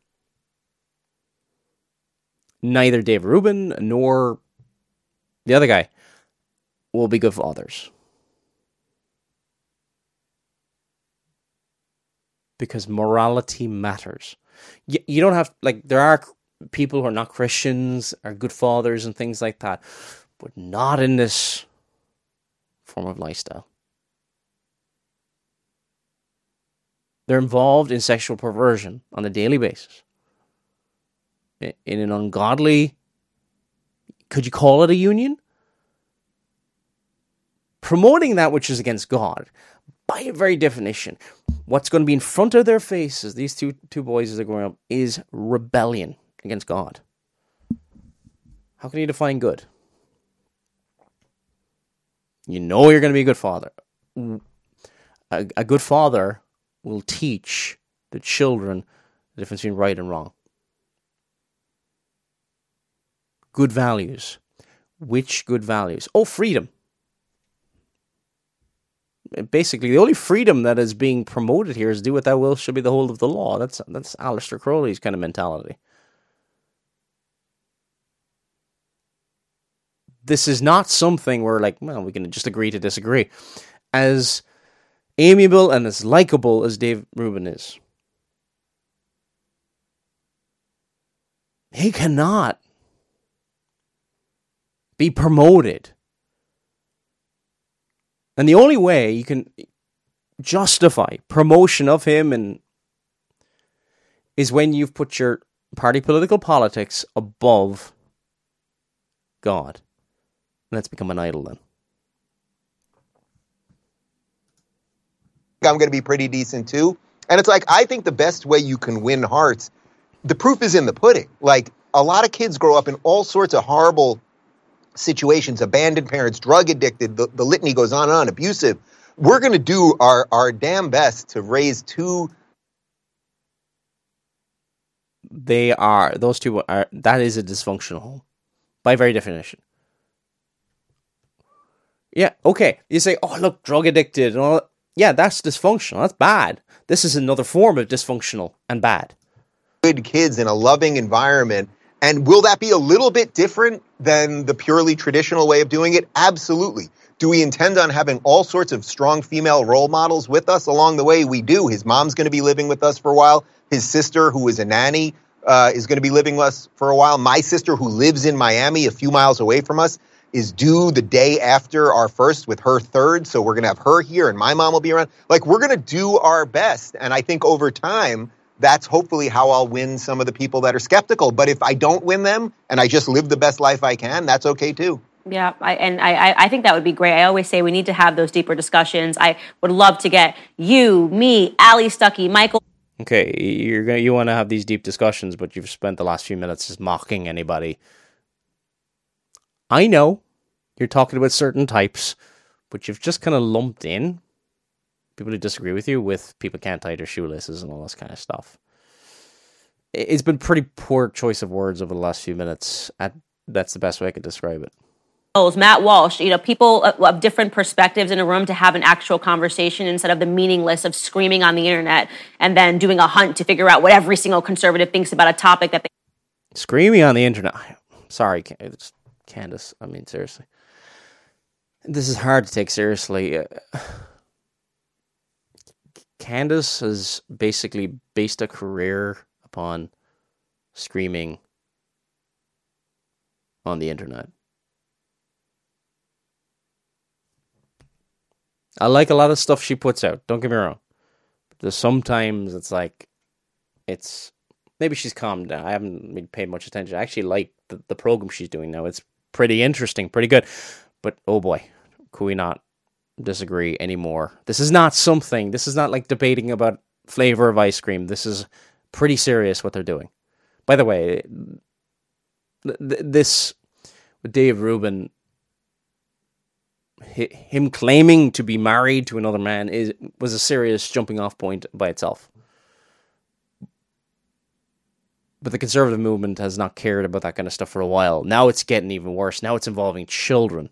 Neither Dave Rubin nor the other guy will be good fathers. Because morality matters. You, you don't have, like, there are people who are not Christians, are good fathers and things like that, but not in this form of lifestyle. They're involved in sexual perversion on a daily basis. In an ungodly, could you call it a union? Promoting that which is against God by very definition, what's going to be in front of their faces, these two two boys as they're growing up, is rebellion against God. How can you define good? You know you're going to be a good father. A, a good father will teach the children the difference between right and wrong. Good values. Which good values? Oh, freedom basically the only freedom that is being promoted here is do what thou wilt should be the whole of the law. That's that's Aleister Crowley's kind of mentality. This is not something where like, well, we can just agree to disagree. As amiable and as likable as Dave Rubin is, he cannot be promoted and the only way you can justify promotion of him and is when you've put your party political politics above God. And that's become an idol then. I'm going to be pretty decent too. And it's like, I think the best way you can win hearts, the proof is in the pudding. Like, a lot of kids grow up in all sorts of horrible situations, abandoned parents, drug addicted, the, the litany goes on and on, abusive. We're going to do our, our damn best to raise two. They are, those two are, that is a dysfunctional home by very definition. Yeah, okay. You say, oh, look, drug addicted and all that. Yeah, that's dysfunctional. That's bad. This is another form of dysfunctional and bad. Good kids in a loving environment. And will that be a little bit different than the purely traditional way of doing it? Absolutely. Do we intend on having all sorts of strong female role models with us along the way? We do. His mom's going to be living with us for a while. His sister, who is a nanny, uh, is going to be living with us for a while. My sister, who lives in Miami, a few miles away from us, is due the day after our first with her third. So we're going to have her here and my mom will be around. Like, we're going to do our best. And I think over time, that's hopefully how I'll win some of the people that are skeptical. But if I don't win them and I just live the best life I can, that's okay too. Yeah, I, and I, I think that would be great. I always say we need to have those deeper discussions. I would love to get you, me, Allie Stuckey, Michael. Okay, you're gonna you want to have these deep discussions, but you've spent the last few minutes just mocking anybody I know you're talking about certain types, but you've just kind of lumped in people who disagree with you with people can't tie their shoelaces and all this kind of stuff. It's been pretty poor choice of words over the last few minutes. That's the best way I could describe it. Oh, Matt Walsh, you know, people of different perspectives in a room to have an actual conversation instead of the meaningless of screaming on the internet and then doing a hunt to figure out what every single conservative thinks about a topic that they. Screaming on the internet. Sorry, Candace. I mean, seriously. This is hard to take seriously. Uh, Candace has basically based a career upon screaming on the internet. I like a lot of stuff she puts out, don't get me wrong. But sometimes it's like it's maybe she's calmed down. I haven't paid much attention. I actually like the, the program she's doing now. It's pretty interesting, pretty good. But oh boy, could we not disagree anymore? This is not something, this is not like debating about flavor of ice cream. This is pretty serious what they're doing. By the way, th- this with Dave Rubin, him claiming to be married to another man is was a serious jumping off point by itself but the conservative movement has not cared about that kind of stuff for a while. Now it's getting even worse. Now it's involving children.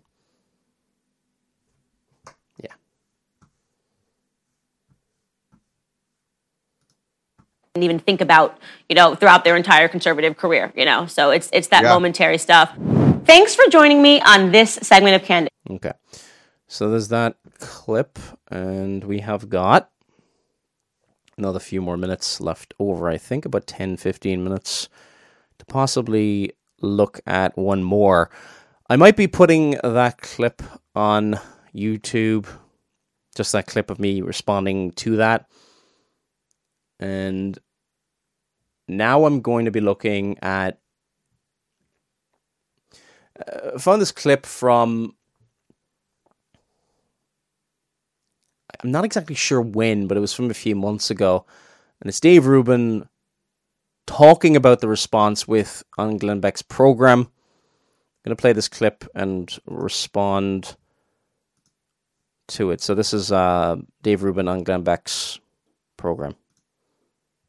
And even think about, you know, throughout their entire conservative career, you know. So it's it's that yeah. momentary stuff. Thanks for joining me on this segment of Candid. Okay. So there's that clip, and we have got another few more minutes left over, I think, about 10, 15 minutes to possibly look at one more. I might be putting that clip on YouTube, just that clip of me responding to that. And now I'm going to be looking at. Uh, found this clip from I'm not exactly sure when, but it was from a few months ago. And it's Dave Rubin talking about the response with on Glenn Beck's program. I'm going to play this clip and respond to it. So this is uh, Dave Rubin on Glenn Beck's program.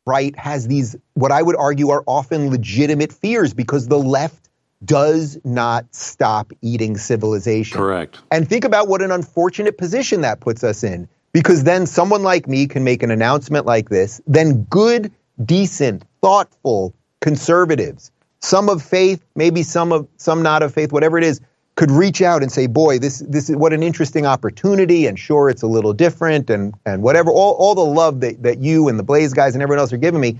Right has these, what I would argue are often legitimate fears because the left does not stop eating civilization. Correct. And think about what an unfortunate position that puts us in because then someone like me can make an announcement like this. Then good, decent, thoughtful conservatives, some of faith, maybe some of some not of faith, whatever it is, could reach out and say, "Boy, this this is what an interesting opportunity." And sure, it's a little different, and and whatever, all all the love that that you and the Blaze guys and everyone else are giving me.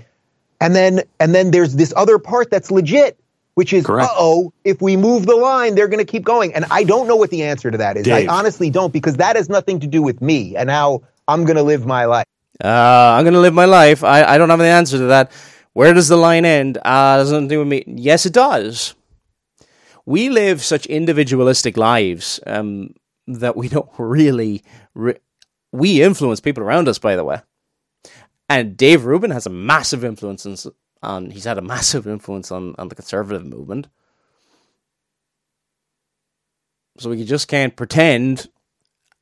And then and then there's this other part that's legit which is, uh oh, if we move the line, they're going to keep going. And I don't know what the answer to that is. Dave. I honestly don't because that has nothing to do with me and how I'm going to live my life. Uh, I'm going to live my life. I, I don't have the answer to that. Where does the line end? Uh, doesn't do with me. Yes, it does. We live such individualistic lives um, that we don't really. Re- we influence people around us, by the way. And Dave Rubin has a massive influence on, and he's had a massive influence on, on the conservative movement. So we just can't pretend.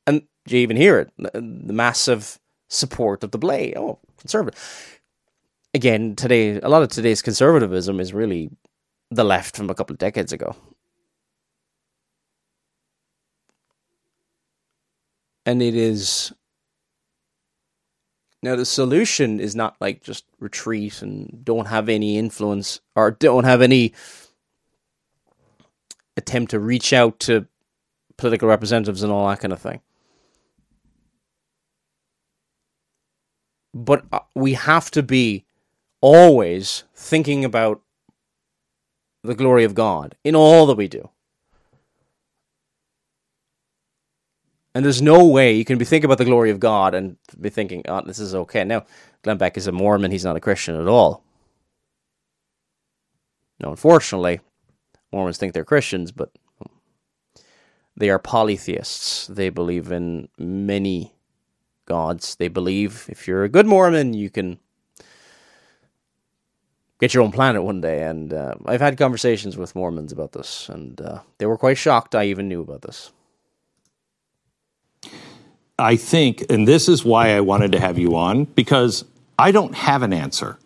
And do you even hear it the massive support of the Blaze. Oh, conservative. Again, today, a lot of today's conservatism is really the left from a couple of decades ago. And it is. Now, the solution is not like just retreat and don't have any influence or don't have any attempt to reach out to political representatives and all that kind of thing. But uh, we have to be always thinking about the glory of God in all that we do. And there's no way you can be thinking about the glory of God and be thinking, oh, this is okay. Now, Glenn Beck is a Mormon, he's not a Christian at all. No, unfortunately, Mormons think they're Christians, but they are polytheists. They believe in many gods. They believe if you're a good Mormon, you can get your own planet one day. And uh, I've had conversations with Mormons about this, and uh, they were quite shocked I even knew about this. I think, and this is why I wanted to have you on, because I don't have an answer.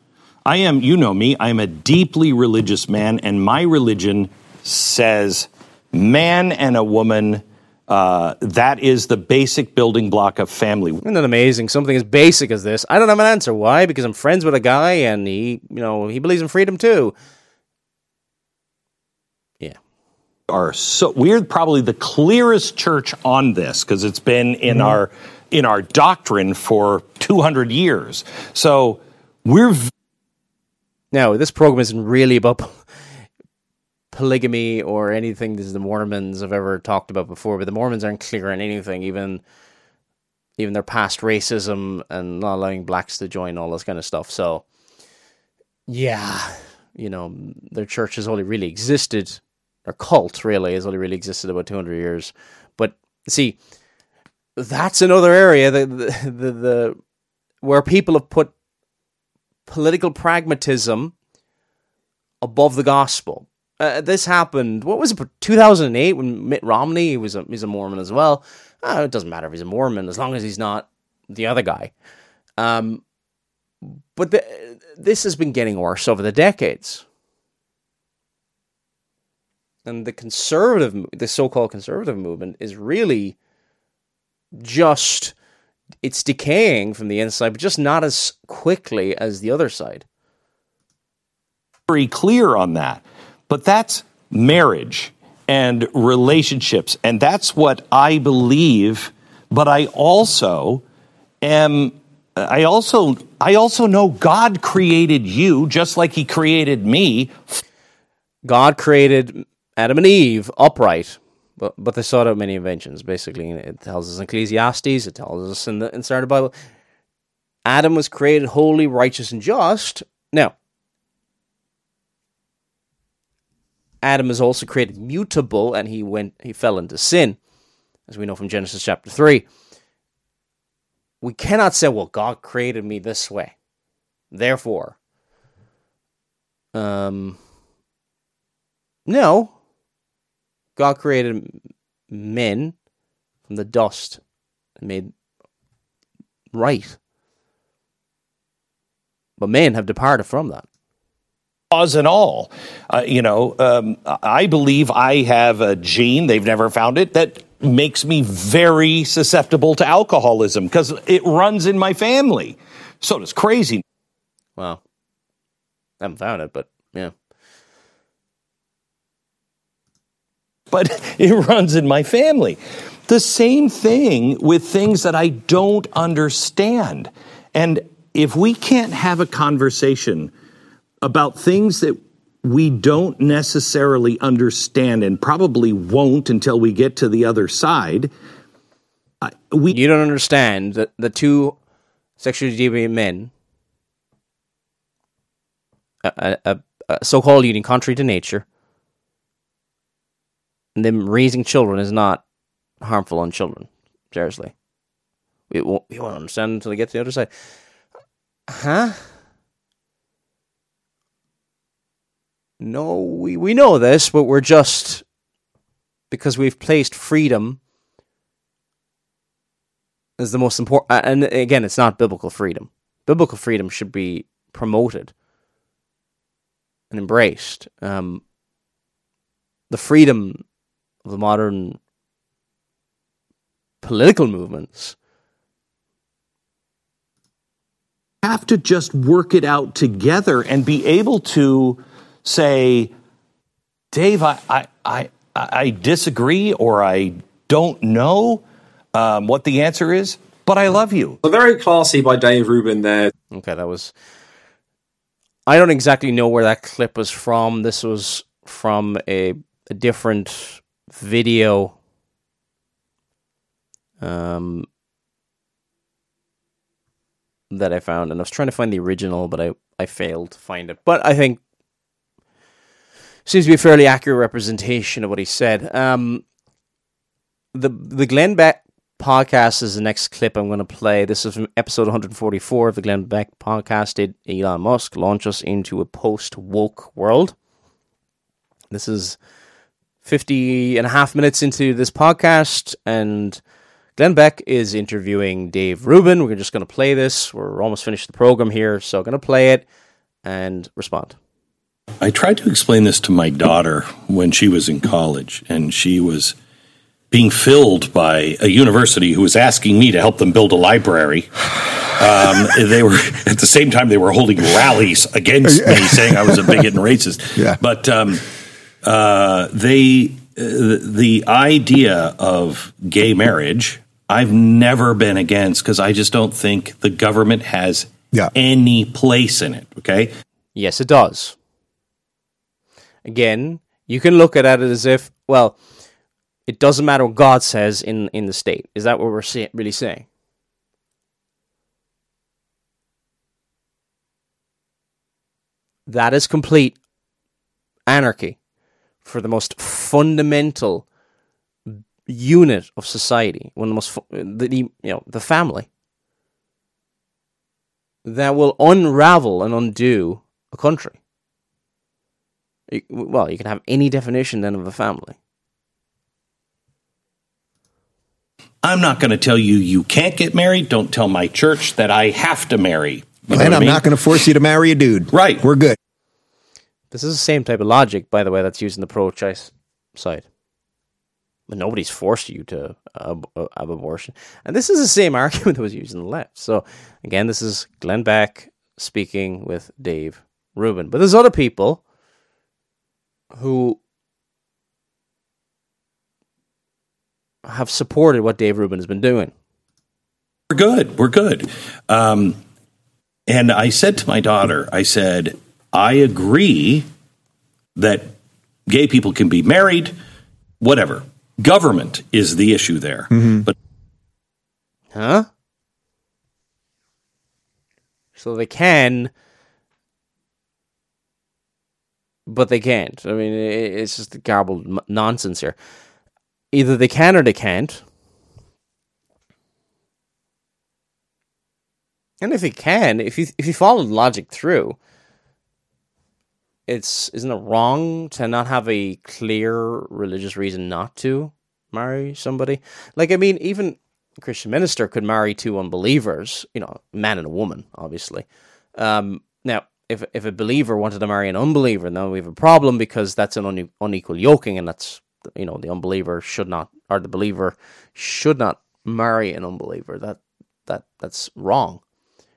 I am, you know me, I'm a deeply religious man, and my religion says man and a woman. Uh, that is the basic building block of family. Isn't that amazing? Something as basic as this. I don't have an answer. Why? Because I'm friends with a guy and he, you know, he believes in freedom too. Yeah. Are so we're probably the clearest church on this because it's been in mm-hmm. our in our doctrine for 200 years. So we're v- now this program isn't really about polygamy or anything that the Mormons have ever talked about before, but the Mormons aren't clear on anything, even even their past racism and not allowing blacks to join all this kind of stuff. So, yeah, you know, their church has only really existed, their cult really has only really existed about 200 years. But see, that's another area that the, the, the where people have put political pragmatism above the gospel uh, this happened. What was it? 2008 when Mitt Romney was a he's a Mormon as well. Uh, it doesn't matter if he's a Mormon as long as he's not the other guy. Um, but the, this has been getting worse over the decades, and the conservative, the so-called conservative movement, is really just it's decaying from the inside, but just not as quickly as the other side. Very clear on that. But that's marriage and relationships. And that's what I believe. But I also am. I also I also know God created you just like he created me. God created Adam and Eve upright, but but they sought out many inventions. Basically, it tells us in Ecclesiastes. It tells us in the inside the Bible. Adam was created holy, righteous, and just. Now, Adam is also created mutable and he went he fell into sin, as we know from Genesis chapter 3. We cannot say, well, God created me this way. Therefore, um, no, God created men from the dust and made right. But men have departed from that cause and all. Uh, you know, um, I believe I have a gene, they've never found it, that makes me very susceptible to alcoholism because it runs in my family. So does crazy. Wow. I haven't found it, but yeah. But it runs in my family. The same thing with things that I don't understand. And if we can't have a conversation about things that we don't necessarily understand and probably won't until we get to the other side. we you don't understand that the two sexually deviant men, a, a, a so-called eating contrary to nature, and them raising children is not harmful on children. Seriously, we won't, we won't understand until we get to the other side. Huh? No, we, we know this, but we're just because we've placed freedom as the most important. And again, it's not biblical freedom. Biblical freedom should be promoted and embraced. Um, the freedom of the modern political movements have to just work it out together and be able to say, Dave, I, I, I, I disagree or I don't know um, what the answer is, but I love you. Well, very classy by Dave Rubin there. Okay, that was. I don't exactly know where that clip was from. This was from a, a different video. Um, that I found, and I was trying to find the original, but I, I failed to find it. But I think seems to be a fairly accurate representation of what he said. Um, the the Glenn Beck podcast is the next clip I'm going to play. This is from episode 144 of the Glenn Beck podcast. Did Elon Musk launch us into a post woke world? This is 50 and a half minutes into this podcast, and Glenn Beck is interviewing Dave Rubin. We're just going to play this. We're almost finished the program here, so I'm going to play it and respond. I tried to explain this to my daughter when she was in college, and she was being filled by a university who was asking me to help them build a library. Um, they were at the same time they were holding rallies against me, saying I was a bigot and racist. Yeah. But um, uh, they uh, the idea of gay marriage I've never been against because I just don't think the government has Yeah. any place in it. Okay. Yes, it does. Again, you can look at it as if, well, it doesn't matter what God says in, in the state. Is that what we're say- really saying? That is complete anarchy for the most fundamental unit of society, one of the most fu- the, the you know the family that will unravel and undo a country. You- Well, you can have any definition then of a family. I'm not going to tell you you can't get married. Don't tell my church that I have to marry. You know and I I'm mean? not going to force you to marry a dude. Right. We're good. This is the same type of logic, by the way, that's used in the pro-choice side. But nobody's forced you to have abortion, and this is the same argument that was used in the left. So again, this is Glenn Beck speaking with Dave Rubin, but there's other people who have supported what Dave Rubin has been doing. We're good. We're good. Um, and I said to my daughter, I said, I agree that gay people can be married, whatever. Government is the issue there. But Huh? So they can, but they can't. I mean, it's just garbled nonsense here. Either they can or they can't. And if they can, if you if you follow logic through, it's isn't it wrong to not have a clear religious reason not to marry somebody? Like I mean, even a Christian minister could marry two unbelievers, you know, a man and a woman, obviously. Um, now, if if a believer wanted to marry an unbeliever, then we have a problem because that's an une- unequal yoking, and that's you know the unbeliever should not or the believer should not marry an unbeliever. That that that's wrong.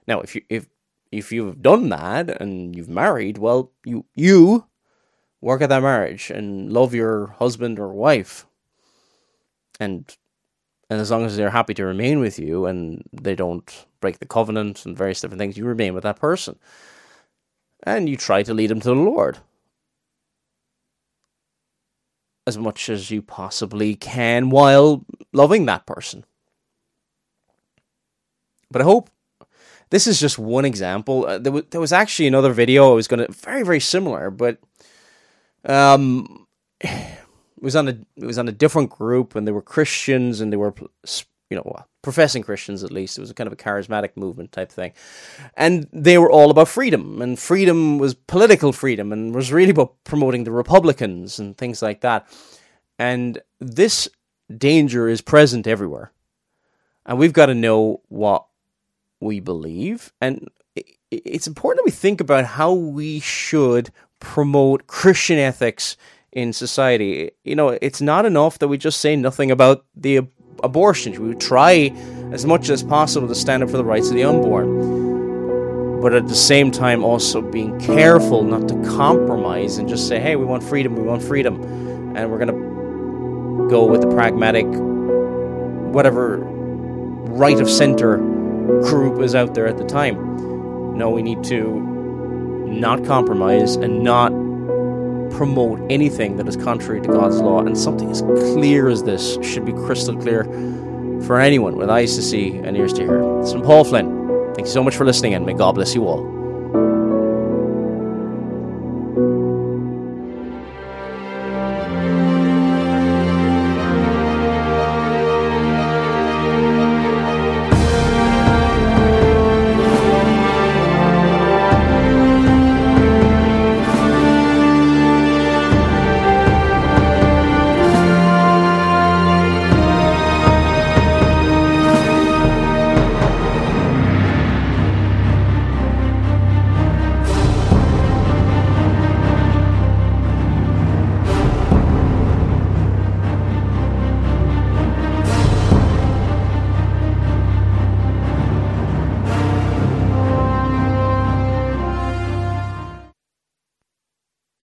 Now, if you if if you've done that and you've married, well, you you work at that marriage and love your husband or wife, and and as long as they're happy to remain with you and they don't break the covenant and various different things, you remain with that person, and you try to lead them to the Lord as much as you possibly can while loving that person. But I hope this is just one example. Uh, there, was, there was actually another video I was going to very very similar, but um, it was on a it was on a different group, and they were Christians, and they were you know well, professing Christians at least. It was a kind of a charismatic movement type thing, and they were all about freedom, and freedom was political freedom, and was really about promoting the Republicans and things like that. And this danger is present everywhere. And we've got to know what we believe. And it's important that we think about how we should promote Christian ethics in society. You know, it's not enough that we just say nothing about the abortion. We would try as much as possible to stand up for the rights of the unborn. But at the same time, also being careful not to compromise and just say, hey, we want freedom, we want freedom. And we're going to go with the pragmatic, whatever right of center group is out there at the time. No, we need to not compromise and not promote anything that is contrary to God's law. And something as clear as this should be crystal clear for anyone with eyes to see and ears to hear. It's from Paul Flynn. Thank you so much for listening, and may God bless you all.